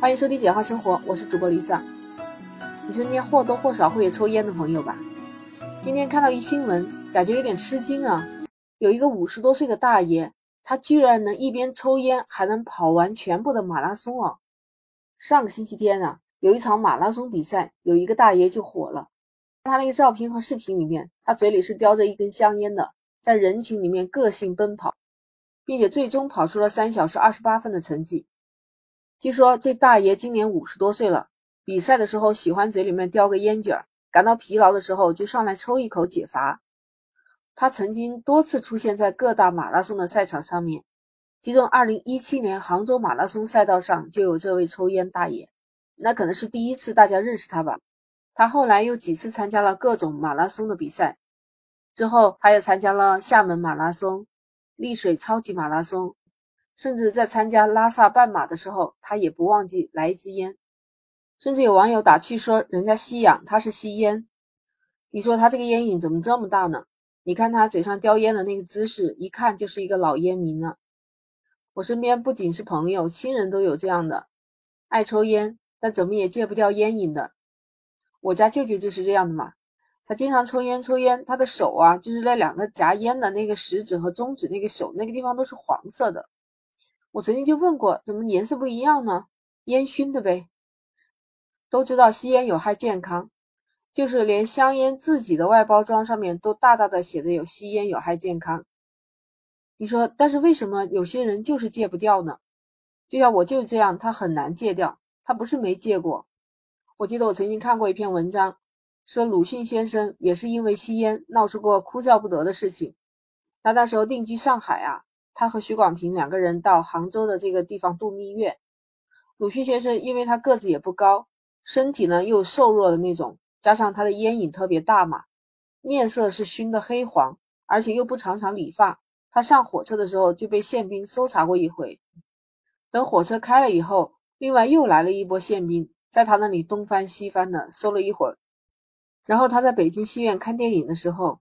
欢迎收听简化生活，我是主播 Lisa。你身边或多或少会有抽烟的朋友吧？今天看到一新闻，感觉有点吃惊啊！有一个五十多岁的大爷，他居然能一边抽烟还能跑完全部的马拉松啊！上个星期天啊，有一场马拉松比赛，有一个大爷就火了。他那个照片和视频里面，他嘴里是叼着一根香烟的，在人群里面个性奔跑，并且最终跑出了三小时二十八分的成绩。据说这大爷今年五十多岁了，比赛的时候喜欢嘴里面叼个烟卷，感到疲劳的时候就上来抽一口解乏。他曾经多次出现在各大马拉松的赛场上面，其中2017年杭州马拉松赛道上就有这位抽烟大爷，那可能是第一次大家认识他吧。他后来又几次参加了各种马拉松的比赛，之后他又参加了厦门马拉松、丽水超级马拉松。甚至在参加拉萨半马的时候，他也不忘记来一支烟。甚至有网友打趣说：“人家吸氧，他是吸烟。”你说他这个烟瘾怎么这么大呢？你看他嘴上叼烟的那个姿势，一看就是一个老烟民了。我身边不仅是朋友，亲人都有这样的，爱抽烟，但怎么也戒不掉烟瘾的。我家舅舅就是这样的嘛，他经常抽烟，抽烟，他的手啊，就是那两个夹烟的那个食指和中指那个手那个地方都是黄色的。我曾经就问过，怎么颜色不一样呢？烟熏的呗。都知道吸烟有害健康，就是连香烟自己的外包装上面都大大的写着有吸烟有害健康。你说，但是为什么有些人就是戒不掉呢？就像我就这样，他很难戒掉。他不是没戒过。我记得我曾经看过一篇文章，说鲁迅先生也是因为吸烟闹出过哭笑不得的事情。他那时候定居上海啊。他和许广平两个人到杭州的这个地方度蜜月。鲁迅先生因为他个子也不高，身体呢又瘦弱的那种，加上他的烟瘾特别大嘛，面色是熏得黑黄，而且又不常常理发。他上火车的时候就被宪兵搜查过一回。等火车开了以后，另外又来了一波宪兵，在他那里东翻西翻的搜了一会儿。然后他在北京戏院看电影的时候，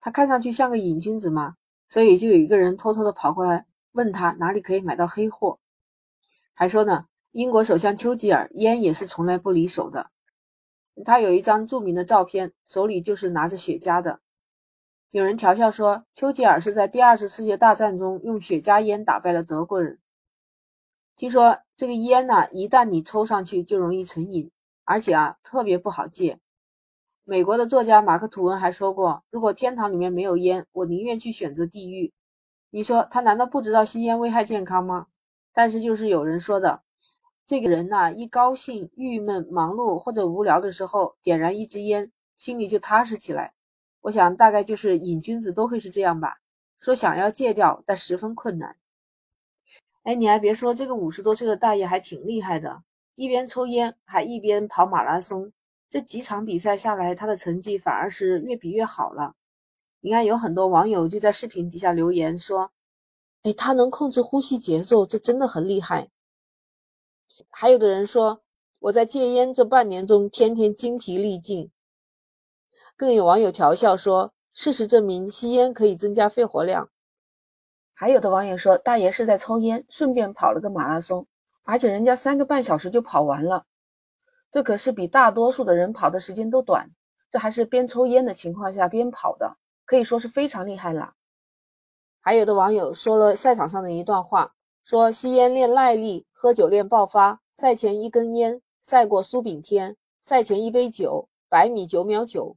他看上去像个瘾君子嘛。所以就有一个人偷偷的跑过来问他哪里可以买到黑货，还说呢，英国首相丘吉尔烟也是从来不离手的，他有一张著名的照片，手里就是拿着雪茄的。有人调笑说，丘吉尔是在第二次世界大战中用雪茄烟打败了德国人。听说这个烟呢，一旦你抽上去就容易成瘾，而且啊特别不好戒。美国的作家马克·吐温还说过：“如果天堂里面没有烟，我宁愿去选择地狱。”你说他难道不知道吸烟危害健康吗？但是就是有人说的，这个人呐，一高兴、郁闷、忙碌或者无聊的时候，点燃一支烟，心里就踏实起来。我想大概就是瘾君子都会是这样吧。说想要戒掉，但十分困难。哎，你还别说，这个五十多岁的大爷还挺厉害的，一边抽烟还一边跑马拉松。这几场比赛下来，他的成绩反而是越比越好了。你看，有很多网友就在视频底下留言说：“哎，他能控制呼吸节奏，这真的很厉害。”还有的人说：“我在戒烟这半年中，天天精疲力尽。”更有网友调笑说：“事实证明，吸烟可以增加肺活量。”还有的网友说：“大爷是在抽烟，顺便跑了个马拉松，而且人家三个半小时就跑完了。”这可是比大多数的人跑的时间都短，这还是边抽烟的情况下边跑的，可以说是非常厉害了。还有的网友说了赛场上的一段话，说吸烟练耐力，喝酒练爆发。赛前一根烟，赛过苏炳添；赛前一杯酒，百米九秒九。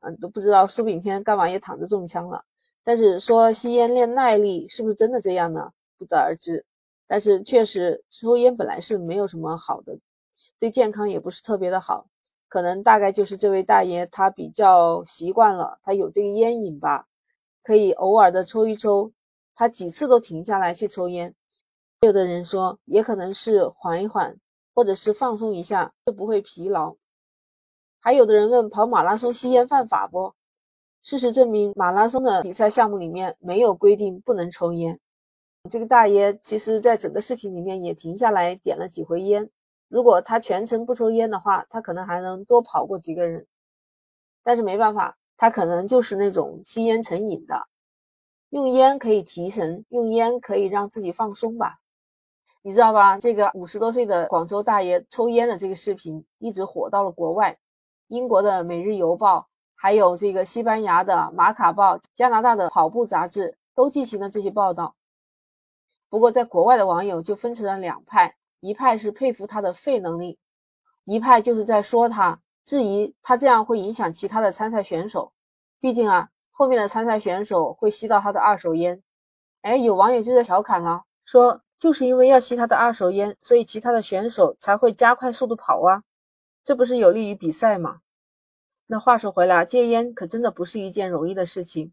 嗯，都不知道苏炳添干嘛也躺着中枪了。但是说吸烟练耐力，是不是真的这样呢？不得而知。但是确实，抽烟本来是没有什么好的。对健康也不是特别的好，可能大概就是这位大爷他比较习惯了，他有这个烟瘾吧，可以偶尔的抽一抽，他几次都停下来去抽烟。有的人说，也可能是缓一缓，或者是放松一下，就不会疲劳。还有的人问，跑马拉松吸烟犯法不？事实证明，马拉松的比赛项目里面没有规定不能抽烟。这个大爷其实在整个视频里面也停下来点了几回烟。如果他全程不抽烟的话，他可能还能多跑过几个人。但是没办法，他可能就是那种吸烟成瘾的。用烟可以提神，用烟可以让自己放松吧？你知道吧？这个五十多岁的广州大爷抽烟的这个视频一直火到了国外，英国的《每日邮报》，还有这个西班牙的《马卡报》，加拿大的跑步杂志都进行了这些报道。不过，在国外的网友就分成了两派，一派是佩服他的肺能力，一派就是在说他，质疑他这样会影响其他的参赛选手。毕竟啊。后面的参赛选手会吸到他的二手烟，哎，有网友就在调侃了，说就是因为要吸他的二手烟，所以其他的选手才会加快速度跑啊，这不是有利于比赛吗？那话说回来，戒烟可真的不是一件容易的事情，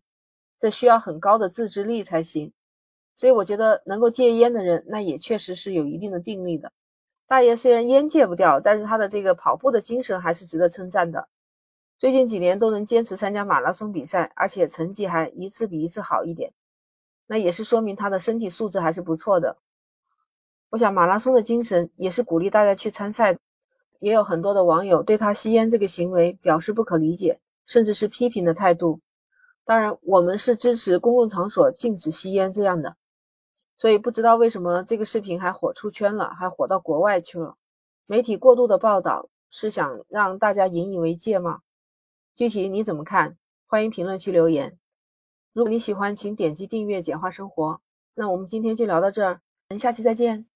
这需要很高的自制力才行。所以我觉得能够戒烟的人，那也确实是有一定的定力的。大爷虽然烟戒不掉，但是他的这个跑步的精神还是值得称赞的。最近几年都能坚持参加马拉松比赛，而且成绩还一次比一次好一点，那也是说明他的身体素质还是不错的。我想马拉松的精神也是鼓励大家去参赛，也有很多的网友对他吸烟这个行为表示不可理解，甚至是批评的态度。当然，我们是支持公共场所禁止吸烟这样的，所以不知道为什么这个视频还火出圈了，还火到国外去了。媒体过度的报道是想让大家引以为戒吗？具体你怎么看？欢迎评论区留言。如果你喜欢，请点击订阅“简化生活”。那我们今天就聊到这儿，我们下期再见。